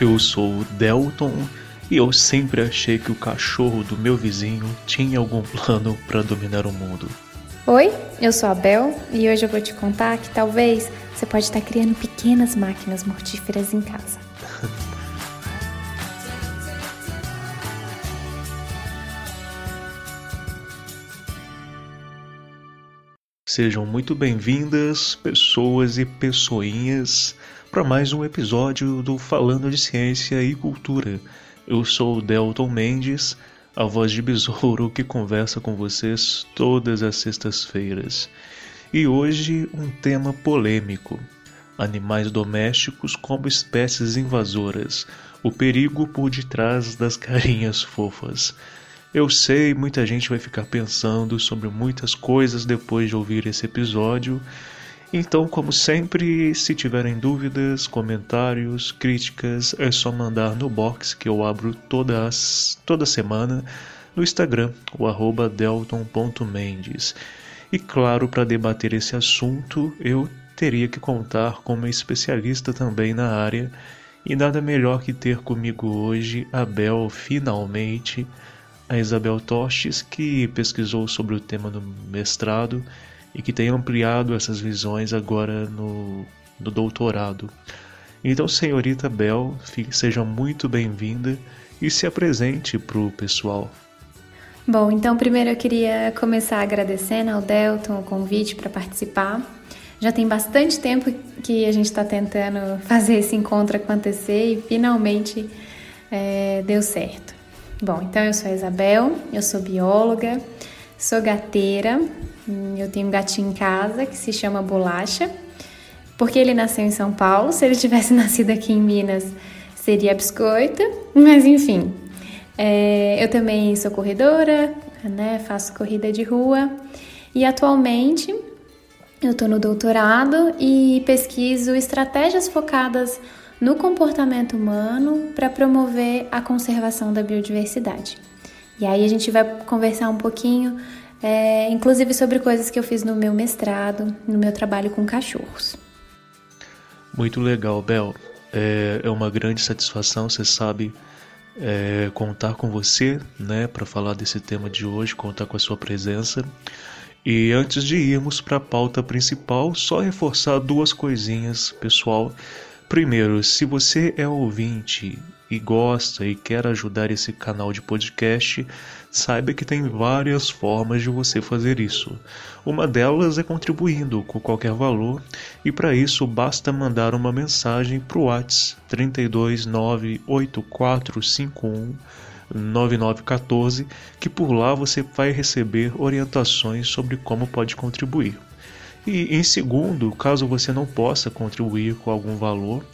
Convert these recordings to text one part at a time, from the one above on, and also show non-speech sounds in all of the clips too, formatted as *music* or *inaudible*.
Eu sou o Delton e eu sempre achei que o cachorro do meu vizinho tinha algum plano *laughs* para dominar o mundo. Oi, eu sou a Bel e hoje eu vou te contar que talvez você pode estar criando pequenas máquinas mortíferas em casa. Sejam muito bem-vindas, pessoas e pessoinhas, para mais um episódio do Falando de Ciência e Cultura. Eu sou o Delton Mendes, a voz de besouro que conversa com vocês todas as sextas-feiras. E hoje um tema polêmico: animais domésticos como espécies invasoras, o perigo por detrás das carinhas fofas. Eu sei, muita gente vai ficar pensando sobre muitas coisas depois de ouvir esse episódio então, como sempre, se tiverem dúvidas, comentários, críticas, é só mandar no box que eu abro todas, toda semana no Instagram, o arroba delton.mendes. E claro, para debater esse assunto, eu teria que contar com uma especialista também na área, e nada melhor que ter comigo hoje a Bel, finalmente, a Isabel Tostes, que pesquisou sobre o tema no mestrado e que tem ampliado essas visões agora no, no doutorado. Então, senhorita Bel, seja muito bem-vinda e se apresente para o pessoal. Bom, então primeiro eu queria começar agradecendo ao Delton o convite para participar. Já tem bastante tempo que a gente está tentando *laughs* fazer esse encontro acontecer e finalmente é, deu certo. Bom, então eu sou a Isabel, eu sou bióloga, sou gateira, eu tenho um gatinho em casa que se chama Bolacha, porque ele nasceu em São Paulo. Se ele tivesse *laughs* nascido aqui em Minas, seria biscoito, mas enfim. É, eu também sou corredora, né? Faço corrida de rua e atualmente eu estou no doutorado e pesquiso estratégias focadas no comportamento humano para promover a conservação da biodiversidade. E aí a gente vai conversar um pouquinho é, inclusive sobre coisas que eu fiz no meu mestrado, no meu trabalho com cachorros. Muito legal, Bel. É, é uma grande satisfação, você sabe, é, contar com você, né, para falar desse tema de hoje, contar com a sua presença. E antes de irmos para a pauta principal, só reforçar duas coisinhas, pessoal. Primeiro, se você é ouvinte e gosta e quer ajudar esse canal de podcast, saiba que tem várias formas de você fazer isso. Uma delas é contribuindo com qualquer valor, e para isso basta mandar uma mensagem para o WhatsApp 3298451 9914, que por lá você vai receber orientações sobre como pode contribuir. E em segundo, caso você não possa contribuir com algum valor,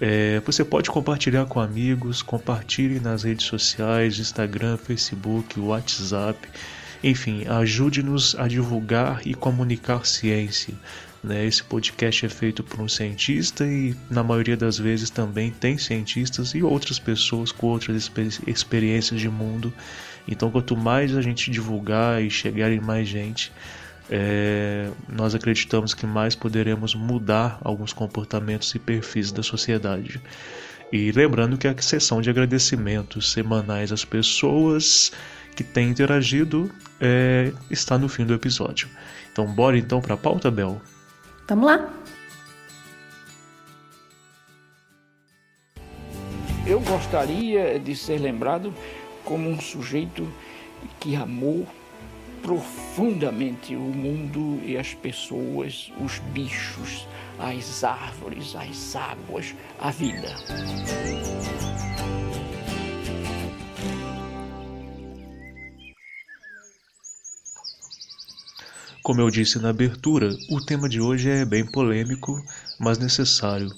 é, você pode compartilhar com amigos, compartilhe nas redes sociais, Instagram, Facebook, WhatsApp. Enfim, ajude-nos a divulgar e comunicar ciência. Né? Esse podcast é feito por um cientista e, na maioria das vezes, também tem cientistas e outras pessoas com outras experiências de mundo. Então, quanto mais a gente divulgar e chegar em mais gente, é, nós acreditamos que mais poderemos mudar alguns comportamentos e perfis da sociedade. E lembrando que a sessão de agradecimentos semanais às pessoas que têm interagido é, está no fim do episódio. Então, bora então para a pauta, Bel? Vamos lá! Eu gostaria de ser lembrado como um sujeito que amou profundamente o mundo e as pessoas, os bichos, as árvores, as águas, a vida. Como eu disse na abertura, o tema de hoje é bem polêmico, mas necessário.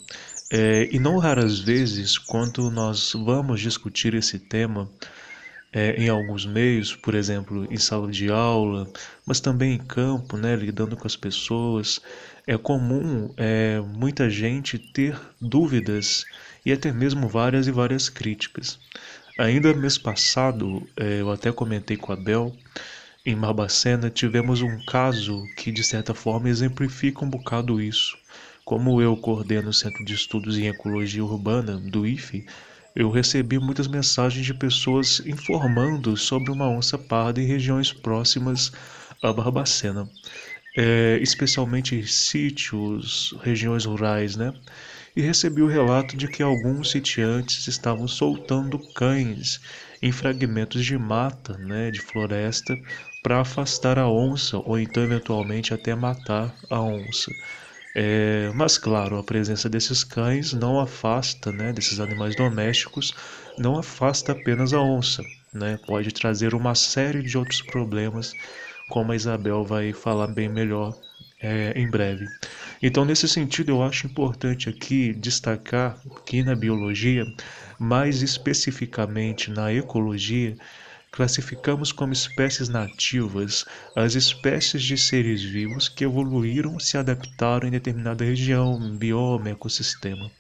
É, e não raras vezes, quando nós vamos discutir esse tema, é, em alguns meios, por exemplo, em sala de aula, mas também em campo, né, lidando com as pessoas, é comum é, muita gente ter dúvidas e até mesmo várias e várias críticas. Ainda mês passado, é, eu até comentei com a Bel em Barbacena tivemos um caso que, de certa forma, exemplifica um bocado isso. Como eu coordeno o Centro de Estudos em Ecologia Urbana, do IFE, eu recebi muitas mensagens de pessoas informando sobre uma onça parda em regiões próximas a Barbacena, é, especialmente sítios, regiões rurais, né? E recebi o relato de que alguns sitiantes estavam soltando cães em fragmentos de mata, né, de floresta, para afastar a onça ou então eventualmente até matar a onça. É, mas claro, a presença desses cães não afasta, né, desses animais domésticos, não afasta apenas a onça, né, pode trazer uma série de outros problemas, como a Isabel vai falar bem melhor é, em breve. Então, nesse sentido, eu acho importante aqui destacar que na biologia, mais especificamente na ecologia, classificamos como espécies nativas as espécies de seres vivos que evoluíram se adaptaram em determinada região, bioma, ecossistema.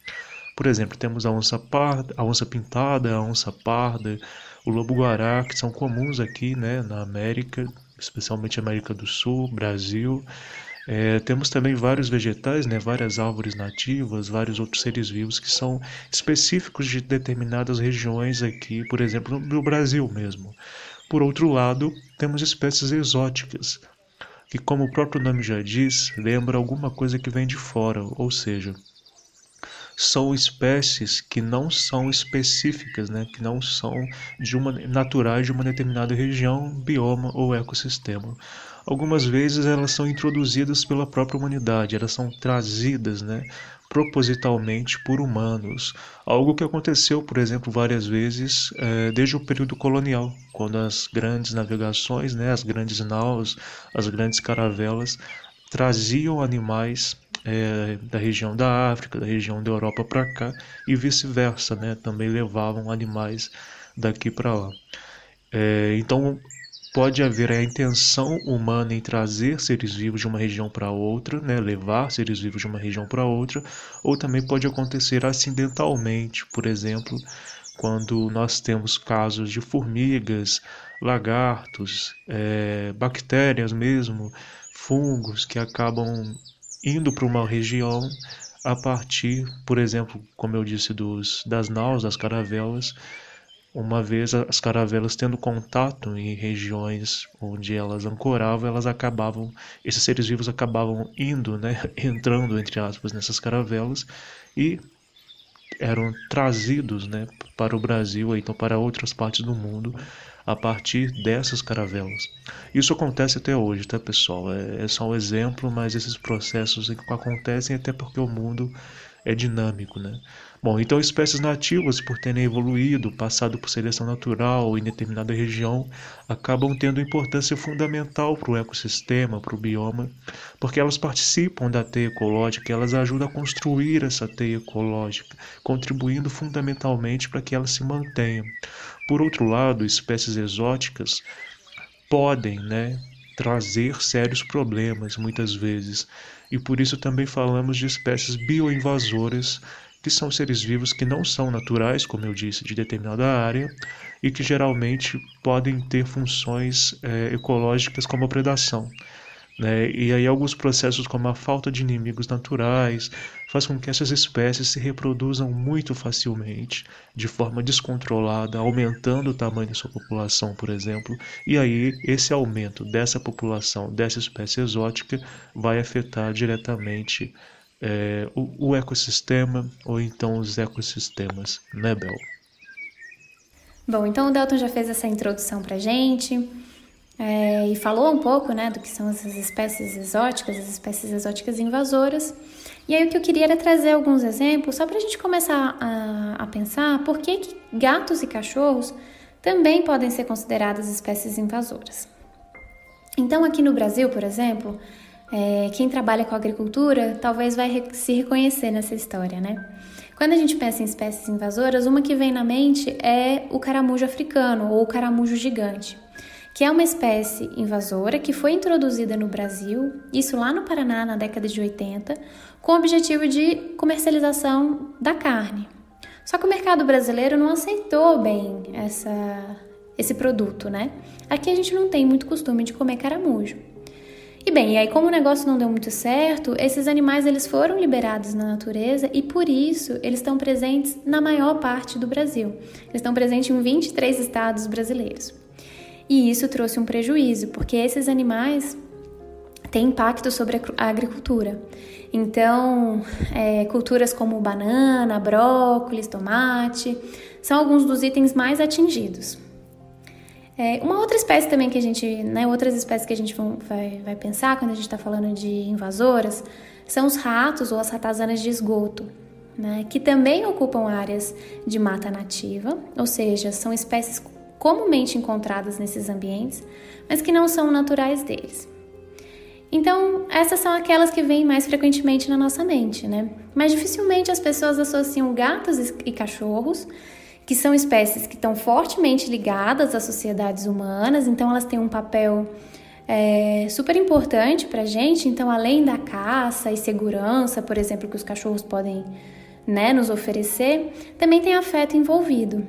Por exemplo, temos a onça parda, a onça pintada, a onça parda, o lobo-guará, que são comuns aqui, né, na América, especialmente América do Sul, Brasil. É, temos também vários vegetais, né, várias árvores nativas, vários outros seres vivos que são específicos de determinadas regiões aqui, por exemplo, no Brasil mesmo. Por outro lado, temos espécies exóticas, que, como o próprio nome já diz, lembra alguma coisa que vem de fora, ou seja, são espécies que não são específicas, né, que não são de uma, naturais de uma determinada região, bioma ou ecossistema algumas vezes elas são introduzidas pela própria humanidade, elas são trazidas, né, propositalmente por humanos. Algo que aconteceu, por exemplo, várias vezes é, desde o período colonial, quando as grandes navegações, né, as grandes naus, as grandes caravelas traziam animais é, da região da África, da região da Europa para cá e vice-versa, né, também levavam animais daqui para lá. É, então pode haver a intenção humana em trazer seres vivos de uma região para outra, né, levar seres vivos de uma região para outra, ou também pode acontecer acidentalmente, por exemplo, quando nós temos casos de formigas, lagartos, é, bactérias mesmo, fungos que acabam indo para uma região a partir, por exemplo, como eu disse, dos, das naus, das caravelas, uma vez as caravelas tendo contato em regiões onde elas ancoravam, elas acabavam, esses seres vivos acabavam indo, né, *laughs* entrando entre aspas nessas caravelas e eram trazidos, né, para o Brasil, então para outras partes do mundo a partir dessas caravelas. Isso acontece até hoje, tá, pessoal? É, é só um exemplo, mas esses processos acontecem até porque o mundo é dinâmico, né? Bom, então espécies nativas, por terem evoluído, passado por seleção natural em determinada região, acabam tendo importância fundamental para o ecossistema, para o bioma, porque elas participam da teia ecológica, elas ajudam a construir essa teia ecológica, contribuindo fundamentalmente para que ela se mantenha. Por outro lado, espécies exóticas podem, né, trazer sérios problemas muitas vezes, e por isso também falamos de espécies bioinvasoras que são seres vivos que não são naturais, como eu disse, de determinada área e que geralmente podem ter funções é, ecológicas como a predação. Né? E aí alguns processos como a falta de inimigos naturais faz com que essas espécies se reproduzam muito facilmente, de forma descontrolada, aumentando o tamanho da sua população, por exemplo. E aí esse aumento dessa população, dessa espécie exótica, vai afetar diretamente é, o, o, ecossistema ou então os ecossistemas, né, Bel? Bom, então o Delton já fez essa introdução para gente é, e falou um pouco, né, do que são essas espécies exóticas, as espécies exóticas invasoras. E aí o que eu queria era trazer alguns exemplos só para a gente começar a, a pensar por que, que gatos e cachorros também podem ser consideradas espécies invasoras. Então, aqui no Brasil, por exemplo, é, quem trabalha com agricultura talvez vai se reconhecer nessa história, né? Quando a gente pensa em espécies invasoras, uma que vem na mente é o caramujo africano ou o caramujo gigante, que é uma espécie invasora que foi introduzida no Brasil, isso lá no Paraná na década de 80, com o objetivo de comercialização da carne. Só que o mercado brasileiro não aceitou bem essa, esse produto, né? Aqui a gente não tem muito costume de comer caramujo. E bem, e aí como o negócio não deu muito certo, esses animais eles foram liberados na natureza e por isso eles estão presentes na maior parte do Brasil. Eles estão presentes em 23 estados brasileiros. E isso trouxe um prejuízo, porque esses animais têm impacto sobre a agricultura. Então, é, culturas como banana, brócolis, tomate, são alguns dos itens mais atingidos. É, uma outra espécie também que a gente, né, outras espécies que a gente vai, vai pensar quando a gente está falando de invasoras são os ratos ou as ratazanas de esgoto, né, que também ocupam áreas de mata nativa, ou seja, são espécies comumente encontradas nesses ambientes, mas que não são naturais deles. Então, essas são aquelas que vêm mais frequentemente na nossa mente, né? Mas dificilmente as pessoas associam gatos e cachorros que são espécies que estão fortemente ligadas às sociedades humanas, então elas têm um papel é, super importante para a gente. Então, além da caça e segurança, por exemplo, que os cachorros podem né, nos oferecer, também tem afeto envolvido.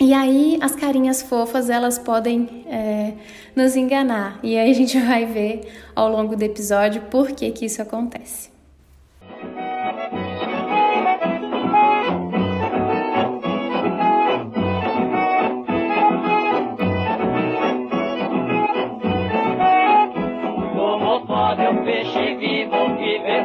E aí as carinhas fofas elas podem é, nos enganar. E aí a gente *laughs* vai ver ao longo do episódio por que, que isso acontece.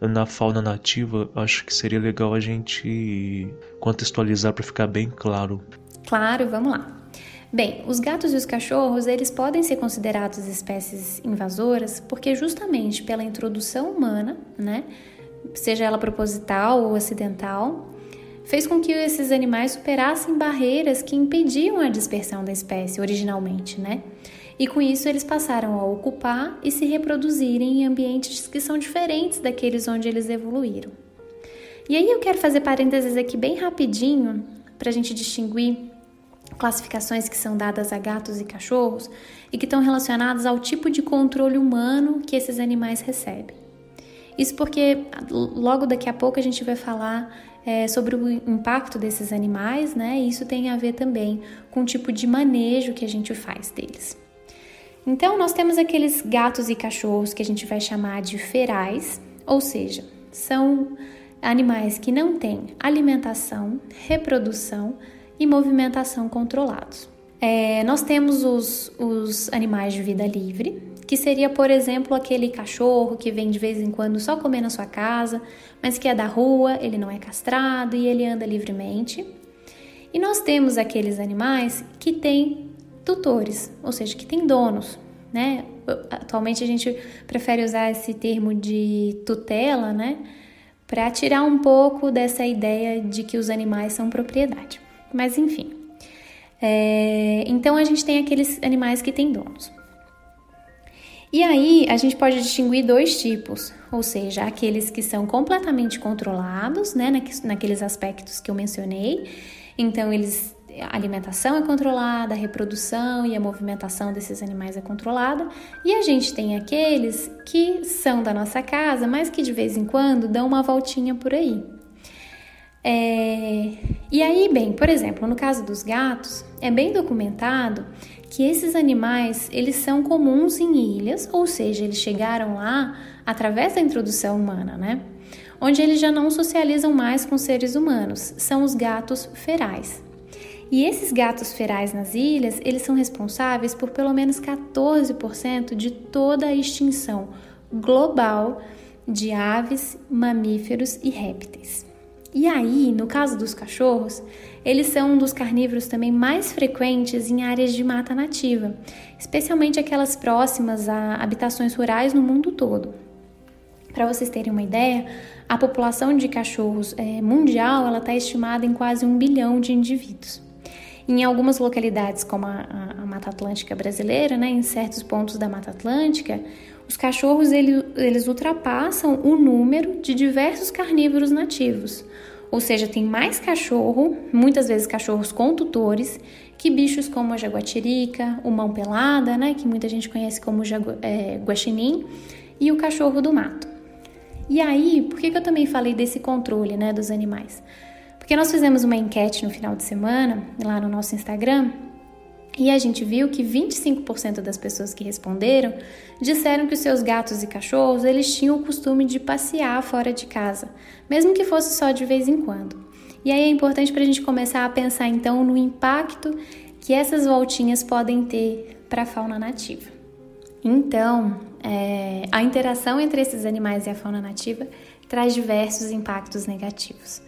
Na fauna nativa, acho que seria legal a gente contextualizar para ficar bem claro. Claro, vamos lá. Bem, os gatos e os cachorros, eles podem ser considerados espécies invasoras porque justamente pela introdução humana, né, seja ela proposital ou acidental, fez com que esses animais superassem barreiras que impediam a dispersão da espécie originalmente, né? E com isso eles passaram a ocupar e se reproduzirem em ambientes que são diferentes daqueles onde eles evoluíram. E aí eu quero fazer parênteses aqui bem rapidinho para a gente distinguir classificações que são dadas a gatos e cachorros e que estão relacionadas ao tipo de controle humano que esses animais recebem. Isso porque logo daqui a pouco a gente vai falar é, sobre o impacto desses animais, né? E isso tem a ver também com o tipo de manejo que a gente faz deles. Então, nós temos aqueles gatos e cachorros que a gente vai chamar de ferais, ou seja, são animais que não têm alimentação, reprodução e movimentação controlados. É, nós temos os, os animais de vida livre, que seria, por exemplo, aquele cachorro que vem de vez em quando só comer na sua casa, mas que é da rua, ele não é castrado e ele anda livremente. E nós temos aqueles animais que têm tutores, ou seja, que têm donos, né? Atualmente a gente prefere usar esse termo de tutela, né? Para tirar um pouco dessa ideia de que os animais são propriedade. Mas enfim. É... então a gente tem aqueles animais que têm donos. E aí a gente pode distinguir dois tipos, ou seja, aqueles que são completamente controlados, né, naqueles aspectos que eu mencionei. Então, eles a alimentação é controlada, a reprodução e a movimentação desses animais é controlada, e a gente tem aqueles que são da nossa casa, mas que de vez em quando dão uma voltinha por aí. É... E aí, bem, por exemplo, no caso dos gatos, é bem documentado que esses animais eles são comuns em ilhas, ou seja, eles chegaram lá através da introdução humana, né? Onde eles já não socializam mais com seres humanos, são os gatos ferais. E esses gatos ferais nas ilhas, eles são responsáveis por pelo menos 14% de toda a extinção global de aves, mamíferos e répteis. E aí, no caso dos cachorros, eles são um dos carnívoros também mais frequentes em áreas de mata nativa, especialmente aquelas próximas a habitações rurais no mundo todo. Para vocês terem uma ideia, a população de cachorros é, mundial está estimada em quase um bilhão de indivíduos. Em algumas localidades, como a, a, a Mata Atlântica brasileira, né, em certos pontos da Mata Atlântica, os cachorros ele, eles ultrapassam o número de diversos carnívoros nativos. Ou seja, tem mais cachorro, muitas vezes cachorros com tutores, que bichos como a jaguatirica, o mão pelada, né, que muita gente conhece como jagu, é, guaxinim, e o cachorro do mato. E aí, por que, que eu também falei desse controle né, dos animais? Porque nós fizemos uma enquete no final de semana, lá no nosso Instagram, e a gente viu que 25% das pessoas que responderam disseram que os seus gatos e cachorros eles tinham o costume de passear fora de casa, mesmo que fosse só de vez em quando. E aí é importante para a gente começar a pensar então no impacto que essas voltinhas podem ter para a fauna nativa. Então, é, a interação entre esses animais e a fauna nativa traz diversos impactos negativos.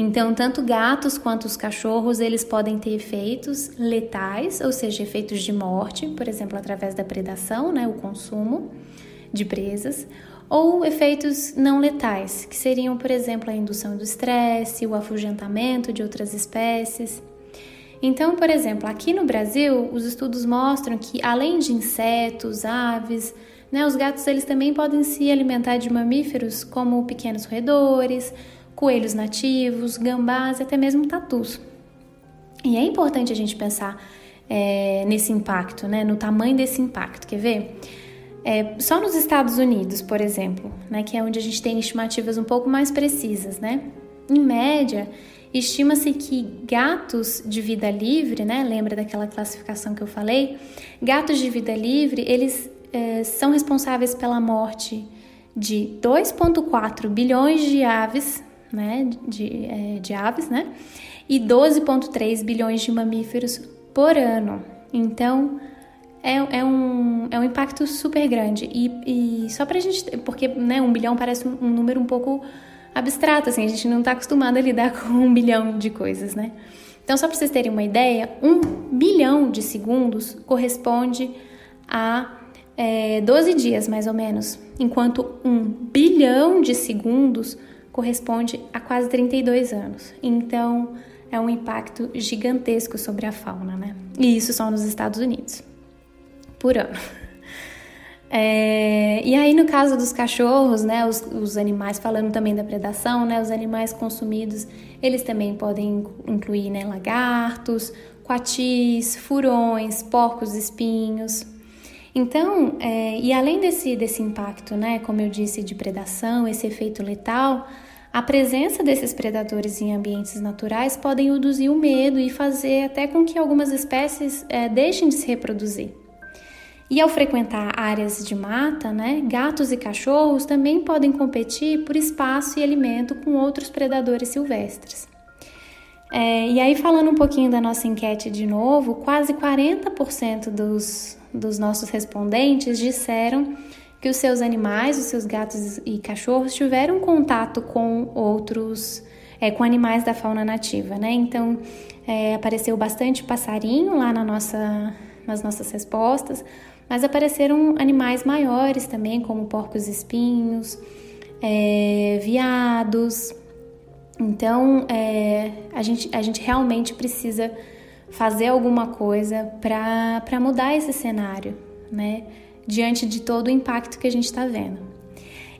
Então, tanto gatos quanto os cachorros, eles podem ter efeitos letais, ou seja, efeitos de morte, por exemplo, através da predação, né, o consumo de presas, ou efeitos não letais, que seriam, por exemplo, a indução do estresse, o afugentamento de outras espécies. Então, por exemplo, aqui no Brasil, os estudos mostram que além de insetos, aves, né, os gatos eles também podem se alimentar de mamíferos como pequenos roedores, coelhos nativos, gambás e até mesmo tatus. E é importante a gente pensar é, nesse impacto, né, no tamanho desse impacto. Quer ver? É, só nos Estados Unidos, por exemplo, né, que é onde a gente tem estimativas um pouco mais precisas, né? Em média, estima-se que gatos de vida livre, né? Lembra daquela classificação que eu falei? Gatos de vida livre, eles é, são responsáveis pela morte de 2,4 bilhões de aves né, de, é, de aves, né, e 12,3 bilhões de mamíferos por ano. Então, é, é, um, é um impacto super grande. E, e só pra gente, porque né, um bilhão parece um, um número um pouco abstrato, assim, a gente não está acostumado a lidar *laughs* com um bilhão de coisas, né? Então, só para vocês terem uma ideia, um bilhão de segundos corresponde a é, 12 dias, mais ou menos, enquanto um bilhão de segundos a quase 32 anos. Então, é um impacto gigantesco sobre a fauna, né? E isso só nos Estados Unidos, por ano. *laughs* É, e aí, no caso dos cachorros, né, os, os, animais, falando também da predação, né, os animais consumidos, eles também podem incluir né, lagartos, coatis, furões, porcos espinhos, então, é, e além desse, desse impacto, né, como eu disse, de predação, esse efeito letal, a presença desses predadores em ambientes naturais podem induzir o medo e fazer até com que algumas espécies é, deixem de se reproduzir. E ao frequentar áreas de mata, né, gatos e cachorros também podem competir por espaço e alimento com outros predadores silvestres. É, e aí, falando um pouquinho da nossa enquete de novo, quase 40% dos, dos nossos respondentes disseram que os seus animais, os seus gatos e cachorros tiveram contato com outros, é, com animais da fauna nativa, né? Então é, apareceu bastante passarinho lá na nossa, nas nossas respostas, mas apareceram animais maiores também, como porcos espinhos, é, viados. Então é, a, gente, a gente realmente precisa fazer alguma coisa para mudar esse cenário, né? Diante de todo o impacto que a gente está vendo.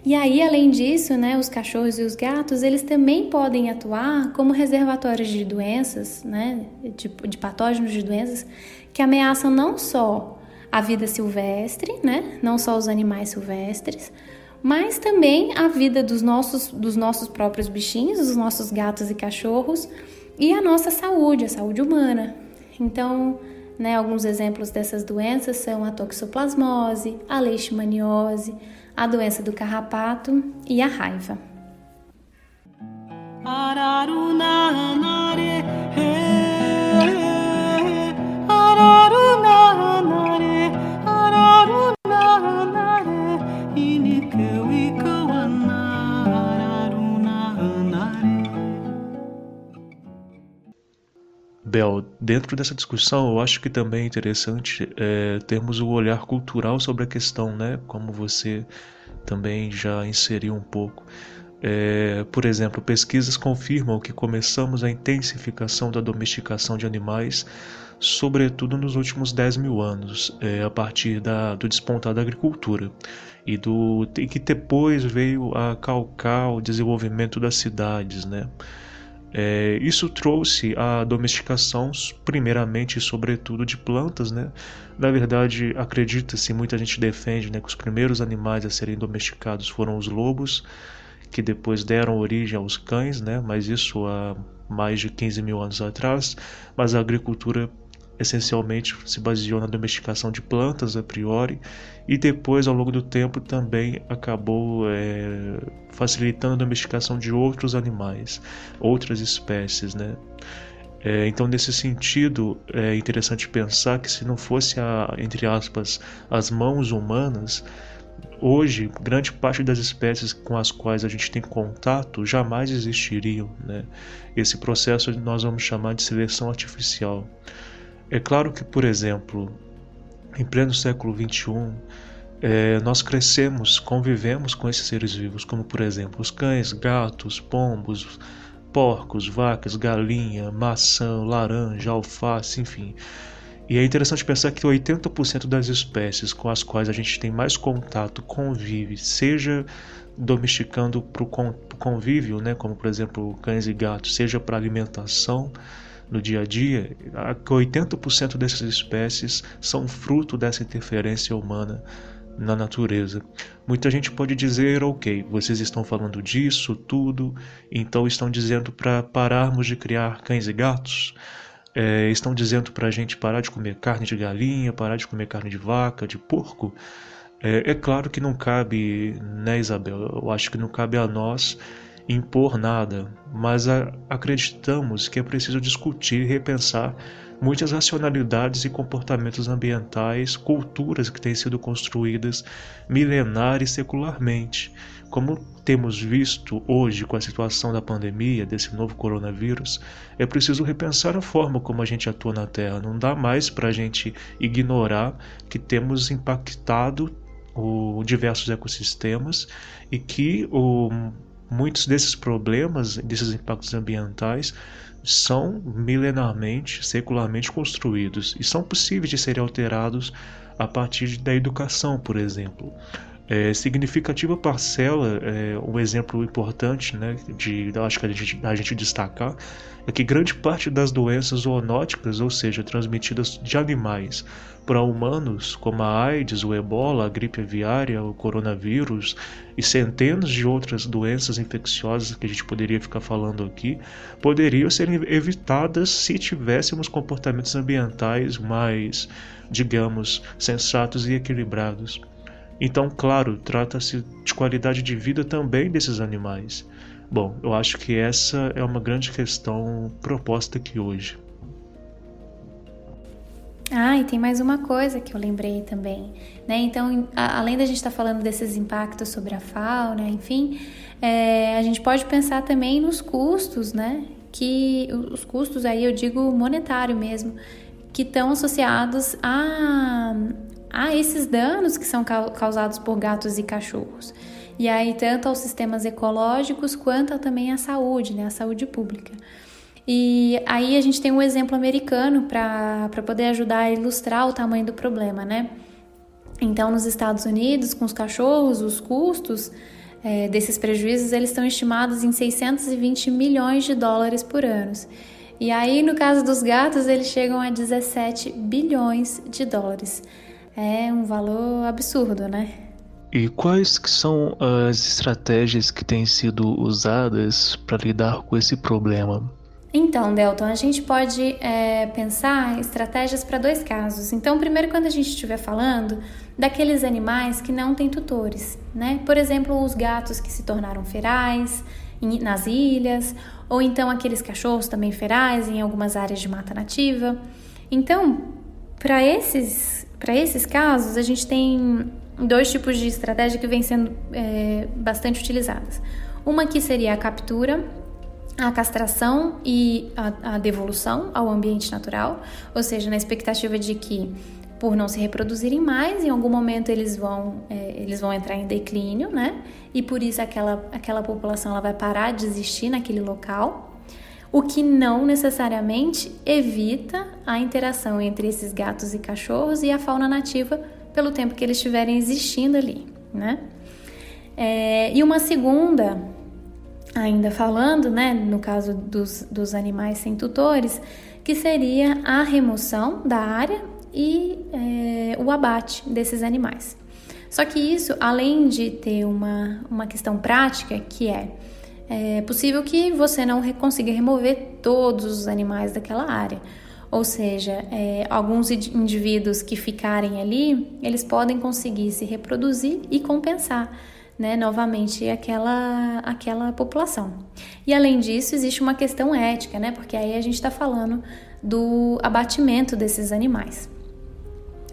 E aí, além disso, né, os cachorros e os gatos, eles também podem atuar como reservatórios de doenças, né, de, de patógenos de doenças, que ameaçam não só a vida silvestre, né, não só os animais silvestres, mas também a vida dos nossos, dos nossos próprios bichinhos, dos nossos gatos e cachorros, e a nossa saúde, a saúde humana. Então, né, alguns exemplos dessas doenças são a toxoplasmose, a leishmaniose, a doença do carrapato e a raiva. Bel, dentro dessa discussão, eu acho que também é interessante é, termos o olhar cultural sobre a questão, né? Como você também já inseriu um pouco. É, por exemplo, pesquisas confirmam que começamos a intensificação da domesticação de animais, sobretudo nos últimos 10 mil anos, é, a partir da, do despontar da agricultura, e, do, e que depois veio a calcar o desenvolvimento das cidades. Né? É, isso trouxe a domesticação, primeiramente e sobretudo, de plantas. Né? Na verdade, acredita-se, muita gente defende né, que os primeiros animais a serem domesticados foram os lobos que depois deram origem aos cães, né? mas isso há mais de 15 mil anos atrás. Mas a agricultura essencialmente se baseou na domesticação de plantas a priori e depois ao longo do tempo também acabou é, facilitando a domesticação de outros animais, outras espécies, né? É, então nesse sentido é interessante pensar que se não fosse a, entre aspas as mãos humanas hoje, grande parte das espécies com as quais a gente tem contato jamais existiriam. Né? Esse processo nós vamos chamar de seleção artificial. É claro que, por exemplo, em pleno século XXI, é, nós crescemos, convivemos com esses seres vivos, como por exemplo os cães, gatos, pombos, porcos, vacas, galinha, maçã, laranja, alface, enfim. E é interessante pensar que 80% das espécies com as quais a gente tem mais contato convive, seja domesticando para o convívio, né, como por exemplo cães e gatos, seja para alimentação no dia a dia, 80% dessas espécies são fruto dessa interferência humana na natureza. Muita gente pode dizer, ok, vocês estão falando disso, tudo, então estão dizendo para pararmos de criar cães e gatos é, estão dizendo para a gente parar de comer carne de galinha, parar de comer carne de vaca, de porco. É, é, claro que não cabe, né, Isabel? Eu acho que não cabe a nós impor nada, mas acreditamos que é preciso discutir e repensar muitas racionalidades e comportamentos ambientais, culturas que têm sido construídas milenar e secularmente. Como temos visto hoje com a situação da pandemia, desse novo coronavírus, é preciso repensar a forma como a gente atua na Terra. Não dá mais para a gente ignorar que temos impactado o, diversos ecossistemas e que o, muitos desses problemas, desses impactos ambientais, são milenarmente, secularmente construídos e são possíveis de serem alterados a partir da educação, por exemplo. É, significativa parcela, é, um exemplo importante, né, de, acho que a gente, a gente destacar, é que grande parte das doenças zoonóticas, ou seja, transmitidas de animais para humanos, como a AIDS, o ebola, a gripe aviária, o coronavírus e centenas de outras doenças infecciosas que a gente poderia ficar falando aqui, poderiam ser evitadas se tivéssemos comportamentos ambientais mais, digamos, sensatos e equilibrados. Então, claro, trata-se de qualidade de vida também desses animais. Bom, eu acho que essa é uma grande questão proposta aqui hoje. Ah, e tem mais uma coisa que eu lembrei também, né? Então, a, além da gente estar tá falando desses impactos sobre a fauna, enfim, é, a gente pode pensar também nos custos, né? Que os custos aí eu digo monetário mesmo, que estão associados a, a esses danos que são causados por gatos e cachorros. E aí, tanto aos sistemas ecológicos quanto também à saúde, né, à saúde pública. E aí a gente tem um exemplo americano para poder ajudar a ilustrar o tamanho do problema, né? Então, nos Estados Unidos, com os cachorros, os custos é, desses prejuízos eles estão estimados em 620 milhões de dólares por ano. E aí, no caso dos gatos, eles chegam a 17 bilhões de dólares. É um valor absurdo, né? E quais que são as estratégias que têm sido usadas para lidar com esse problema? Então, Delton, a gente pode é, pensar estratégias para dois casos. Então, primeiro, quando a gente estiver falando daqueles animais que não têm tutores, né? Por exemplo, os gatos que se tornaram ferais nas ilhas, ou então aqueles cachorros também ferais em algumas áreas de mata nativa. Então, para esses para esses casos, a gente tem dois tipos de estratégia que vêm sendo é, bastante utilizadas. Uma que seria a captura, a castração e a, a devolução ao ambiente natural, ou seja, na expectativa de que por não se reproduzirem mais, em algum momento eles vão, é, eles vão entrar em declínio, né? E por isso aquela, aquela população ela vai parar de existir naquele local, o que não necessariamente evita a interação entre esses gatos e cachorros e a fauna nativa pelo tempo que eles estiverem existindo ali, né? É, e uma segunda, ainda falando, né, no caso dos, dos animais sem tutores, que seria a remoção da área e é, o abate desses animais. Só que isso, além de ter uma, uma questão prática, que é, é possível que você não consiga remover todos os animais daquela área. Ou seja, é, alguns indivíduos que ficarem ali, eles podem conseguir se reproduzir e compensar né, novamente aquela, aquela população. E além disso, existe uma questão ética, né, porque aí a gente está falando do abatimento desses animais.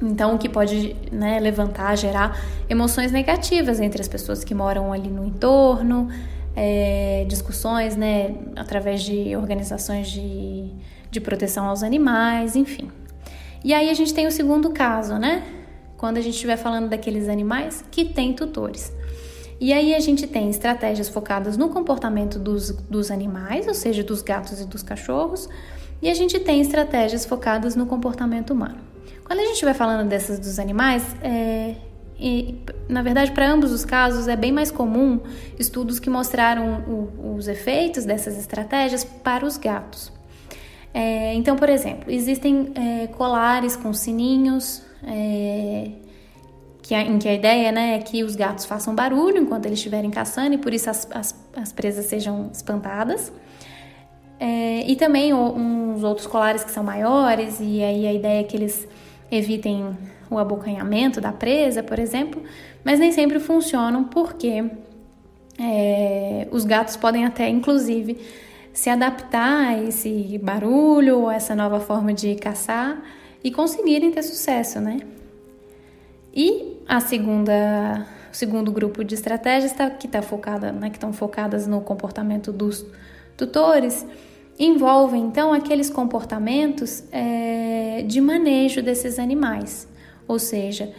Então, o que pode né, levantar, gerar emoções negativas entre as pessoas que moram ali no entorno, é, discussões né, através de organizações de, de proteção aos animais, enfim. E aí a gente tem o segundo caso, né? Quando a gente estiver falando daqueles animais que têm tutores. E aí a gente tem estratégias focadas no comportamento dos, dos animais, ou seja, dos gatos e dos cachorros, e a gente tem estratégias focadas no comportamento humano. Quando a gente vai falando dessas dos animais, é, e, na verdade, para ambos os casos, é bem mais comum estudos que mostraram o, os efeitos dessas estratégias para os gatos. É, então, por exemplo, existem é, colares com sininhos, é, que a, em que a ideia né, é que os gatos façam barulho enquanto eles estiverem caçando e por isso as, as, as presas sejam espantadas. É, e também uns outros colares que são maiores, e aí a ideia é que eles evitem o abocanhamento da presa, por exemplo, mas nem sempre funcionam porque é, os gatos podem até, inclusive, se adaptar a esse barulho ou essa nova forma de caçar e conseguirem ter sucesso, né? E a segunda, o segundo grupo de estratégias tá, que está focada, né, que estão focadas no comportamento dos tutores, envolvem então aqueles comportamentos é, de manejo desses animais, ou seja,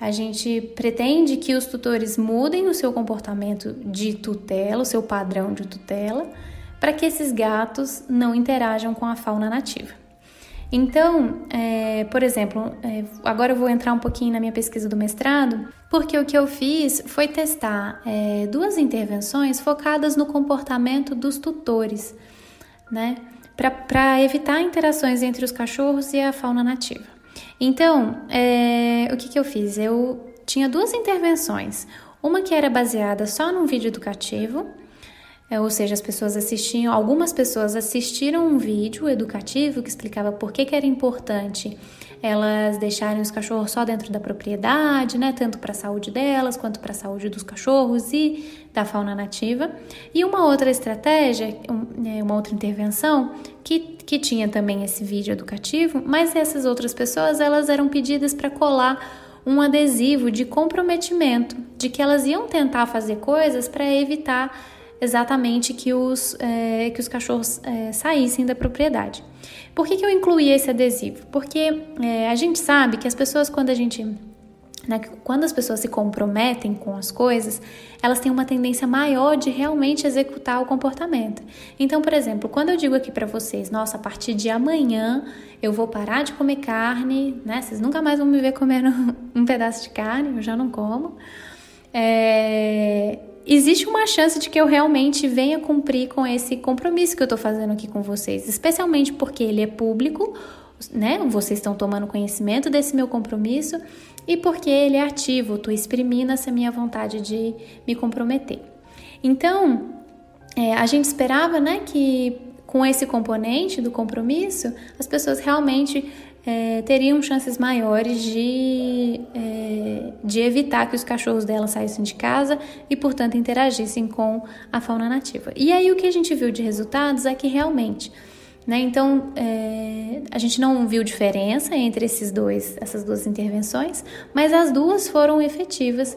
a gente pretende que os tutores mudem o seu comportamento de tutela, o seu padrão de tutela, para que esses gatos não interajam com a fauna nativa. Então, é, por exemplo, é, agora eu vou entrar um pouquinho na minha pesquisa do mestrado, porque o que eu fiz foi testar é, duas intervenções focadas no comportamento dos tutores né? Para evitar interações entre os cachorros e a fauna nativa. Então, é, o que, que eu fiz? Eu tinha duas intervenções. Uma que era baseada só num vídeo educativo, é, ou seja, as pessoas assistiam, algumas pessoas assistiram um vídeo educativo que explicava por que, que era importante elas deixarem os cachorros só dentro da propriedade, né, tanto para a saúde delas quanto para a saúde dos cachorros e da fauna nativa. E uma outra estratégia, né, uma outra intervenção que, que tinha também esse vídeo educativo, mas essas outras pessoas elas eram pedidas para colar um adesivo de comprometimento, de que elas iam tentar fazer coisas para evitar exatamente que os, é, que os cachorros é, saíssem da propriedade. Por que, que eu incluí esse adesivo? Porque é, a gente sabe que as pessoas, quando a gente. Né, quando as pessoas se comprometem com as coisas, elas têm uma tendência maior de realmente executar o comportamento. Então, por exemplo, quando eu digo aqui para vocês, nossa, a partir de amanhã eu vou parar de comer carne, né? Vocês nunca mais vão me ver comendo *laughs* um pedaço de carne, eu já não como. É, existe uma chance de que eu realmente venha cumprir com esse compromisso que eu estou fazendo aqui com vocês, especialmente porque ele é público, né? Vocês estão tomando conhecimento desse meu compromisso e porque ele é ativo, estou exprimindo essa minha vontade de me comprometer. Então, é, a gente esperava, né, que com esse componente do compromisso, as pessoas realmente é, teriam chances maiores de, é, de evitar que os cachorros dela saíssem de casa e, portanto, interagissem com a fauna nativa. E aí o que a gente viu de resultados é que realmente, né? Então é, a gente não viu diferença entre esses dois, essas duas intervenções, mas as duas foram efetivas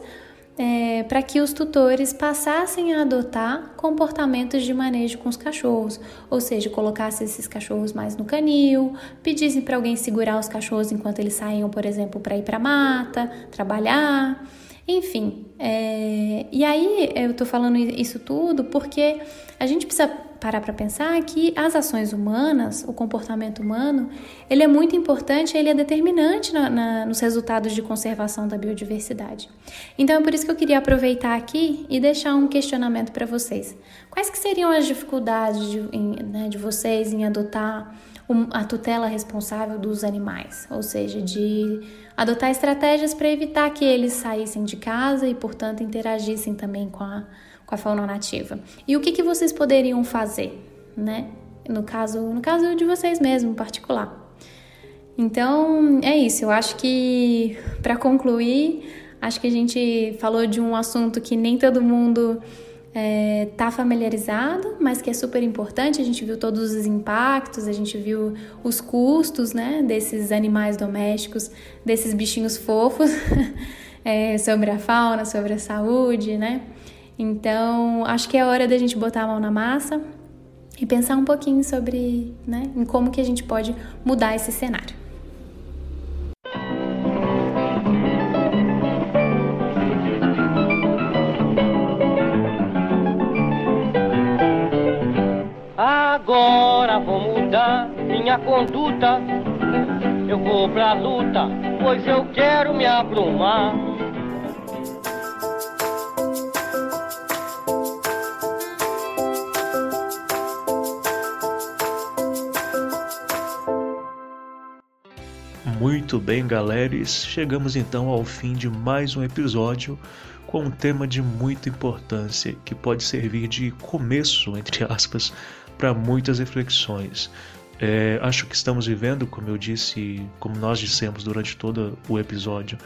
é, para que os tutores passassem a adotar comportamentos de manejo com os cachorros, ou seja, colocassem esses cachorros mais no canil, pedissem para alguém segurar os cachorros enquanto eles saíam, por exemplo, para ir para mata, trabalhar, enfim. É, e aí eu estou falando isso tudo porque a gente precisa parar para pensar que as ações humanas, o comportamento humano, ele é muito importante, ele é determinante na, na, nos resultados de conservação da biodiversidade. Então é por isso que eu queria aproveitar aqui e deixar um questionamento para vocês. Quais que seriam as dificuldades de, em, né, de vocês em adotar a tutela responsável dos animais? Ou seja, de adotar estratégias para evitar que eles saíssem de casa e, portanto, interagissem também com a com a fauna nativa. E o que, que vocês poderiam fazer, né? No caso, no caso de vocês mesmo, em particular. Então, é isso. Eu acho que, para concluir, acho que a gente falou de um assunto que nem todo mundo está é, familiarizado, mas que é super importante. A gente viu todos os impactos, a gente viu os custos né, desses animais domésticos, desses bichinhos fofos, *laughs* é, sobre a fauna, sobre a saúde, né? Então, acho que é hora da gente botar a mão na massa e pensar um pouquinho sobre, né, em como que a gente pode mudar esse cenário. Agora vou mudar minha conduta. Eu vou pra luta, pois eu quero me aplumar. Muito bem, galeres, chegamos então ao fim de mais um episódio com um tema de muita importância que pode servir de começo, entre aspas, para muitas reflexões. É, acho que estamos vivendo, como eu disse, como nós dissemos durante todo o episódio,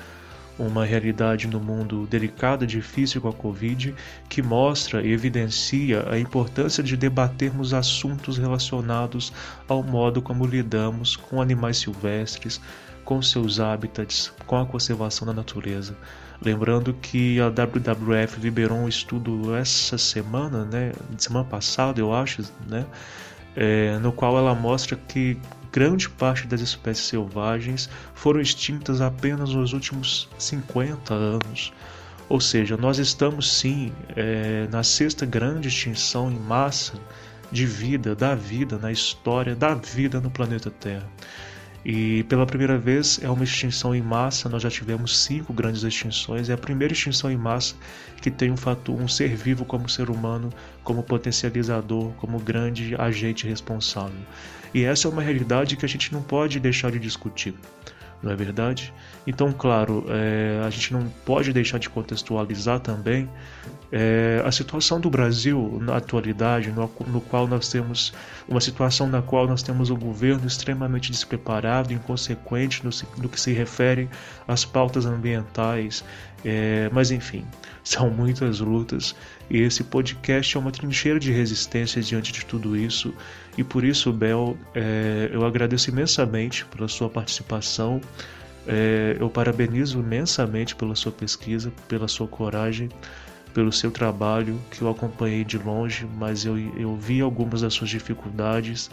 uma realidade no mundo delicada difícil com a Covid que mostra e evidencia a importância de debatermos assuntos relacionados ao modo como lidamos com animais silvestres, com seus hábitats, com a conservação da natureza. Lembrando que a WWF liberou um estudo essa semana, né, semana passada eu acho, né, é, no qual ela mostra que grande parte das espécies selvagens foram extintas apenas nos últimos 50 anos. Ou seja, nós estamos sim é, na sexta grande extinção em massa de vida, da vida na história da vida no planeta Terra. E pela primeira vez é uma extinção em massa, nós já tivemos cinco grandes extinções, é a primeira extinção em massa que tem um fator, um ser vivo como ser humano, como potencializador, como grande agente responsável. E essa é uma realidade que a gente não pode deixar de discutir não é verdade? Então, claro, é, a gente não pode deixar de contextualizar também é, a situação do Brasil na atualidade, no, no, qual nós temos uma situação na qual nós temos um governo extremamente despreparado, inconsequente no, no que se refere às pautas ambientais, é, mas enfim, são muitas lutas e esse podcast é uma trincheira de resistência diante de tudo isso. E por isso, Bel, é, eu agradeço imensamente pela sua participação. É, eu parabenizo imensamente pela sua pesquisa, pela sua coragem, pelo seu trabalho, que eu acompanhei de longe, mas eu, eu vi algumas das suas dificuldades.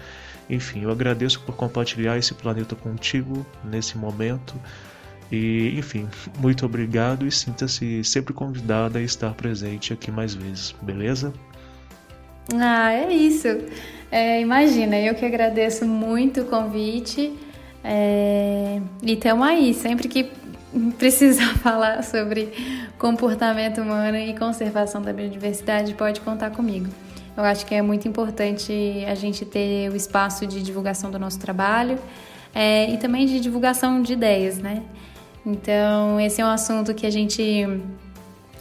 Enfim, eu agradeço por compartilhar esse planeta contigo nesse momento. E, enfim, muito obrigado e sinta-se sempre convidada a estar presente aqui mais vezes, beleza? Ah, é isso. É, imagina, eu que agradeço muito o convite. É, e estamos aí, sempre que *laughs* precisar *laughs* falar sobre comportamento humano e conservação da biodiversidade, pode contar comigo. Eu acho que é muito importante a gente ter o espaço de divulgação do nosso trabalho é, e também de divulgação de ideias, né? Então, esse é um assunto que a gente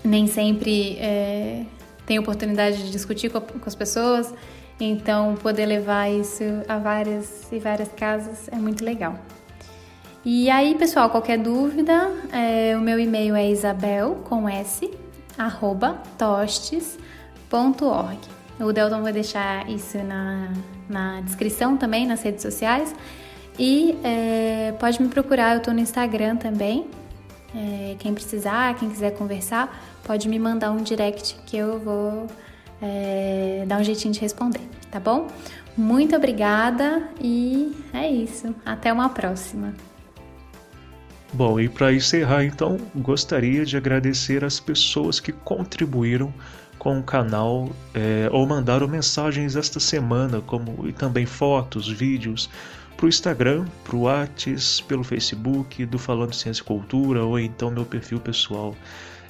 nem sempre é, tem oportunidade de discutir com, com, as pessoas, então poder levar isso a várias e várias casas é muito legal. E aí, pessoal, qualquer dúvida, é, o meu e-mail é isabel com s arroba tostes.org. O Delton vai deixar isso na, na descrição também, nas redes sociais. E é, pode me procurar, eu estou no Instagram também, É, quem precisar, quem quiser conversar, pode me mandar um direct que eu vou é, dar um jeitinho de responder, tá bom? Muito obrigada e é isso. Até uma próxima. Bom, e para encerrar, então, gostaria de agradecer as pessoas que contribuíram com o canal é, ou mandaram mensagens esta semana, como e também fotos, vídeos para o Instagram, para o Whats, pelo Facebook, do Falando Ciência e Cultura ou então meu perfil pessoal.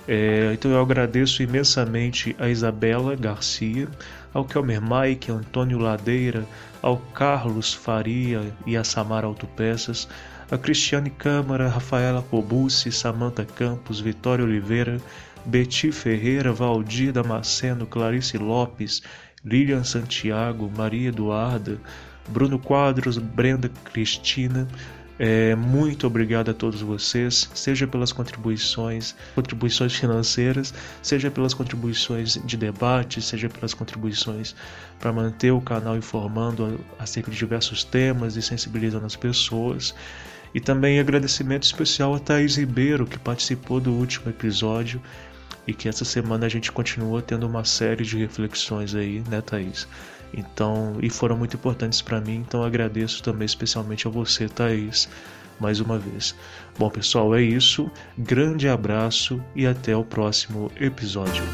É, então eu agradeço imensamente a Isabela Garcia, ao Kelmer Mike, Antônio Ladeira, ao Carlos Faria e a Samara Autopeças, a Cristiane Câmara, Rafaela Cobucci, Samanta Campos, Vitória Oliveira, Beti Ferreira, Valdir Damasceno, Clarice Lopes, Lilian Santiago, Maria Eduarda, Bruno Quadros, Brenda Cristina. É, muito obrigado a todos vocês, seja pelas contribuições, contribuições financeiras, seja pelas contribuições de debate, seja pelas contribuições para manter o canal informando acerca de diversos temas e sensibilizando as pessoas. E também agradecimento especial a Thaís Ribeiro, que participou do último episódio e que essa semana a gente continua tendo uma série de reflexões aí, né, Thaís? Então, e foram muito importantes para mim, então agradeço também especialmente a você, Thaís, mais uma vez. Bom, pessoal, é isso. Grande abraço e até o próximo episódio.